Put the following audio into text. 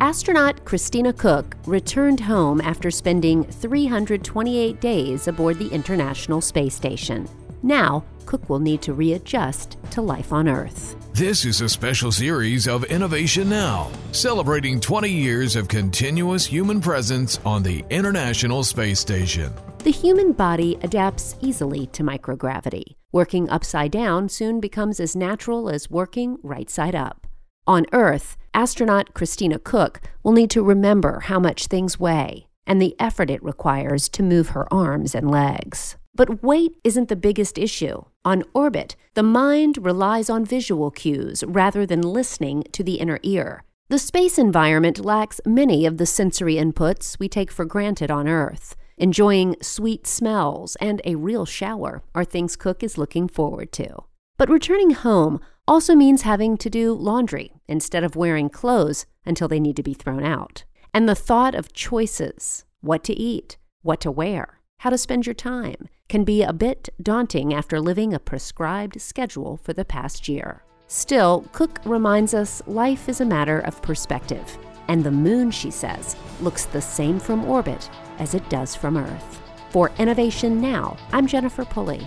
Astronaut Christina Koch returned home after spending 328 days aboard the International Space Station. Now, Koch will need to readjust to life on Earth. This is a special series of Innovation Now, celebrating 20 years of continuous human presence on the International Space Station. The human body adapts easily to microgravity. Working upside down soon becomes as natural as working right side up. On Earth, astronaut Christina Koch will need to remember how much things weigh and the effort it requires to move her arms and legs. But weight isn't the biggest issue. On orbit, the mind relies on visual cues rather than listening to the inner ear. The space environment lacks many of the sensory inputs we take for granted on Earth. Enjoying sweet smells and a real shower are things Koch is looking forward to. But returning home also means having to do laundry instead of wearing clothes until they need to be thrown out. And the thought of choices what to eat, what to wear, how to spend your time can be a bit daunting after living a prescribed schedule for the past year. Still, Koch reminds us life is a matter of perspective, and the moon, she says, looks the same from orbit as it does from Earth. For Innovation Now, I'm Jennifer Pulley.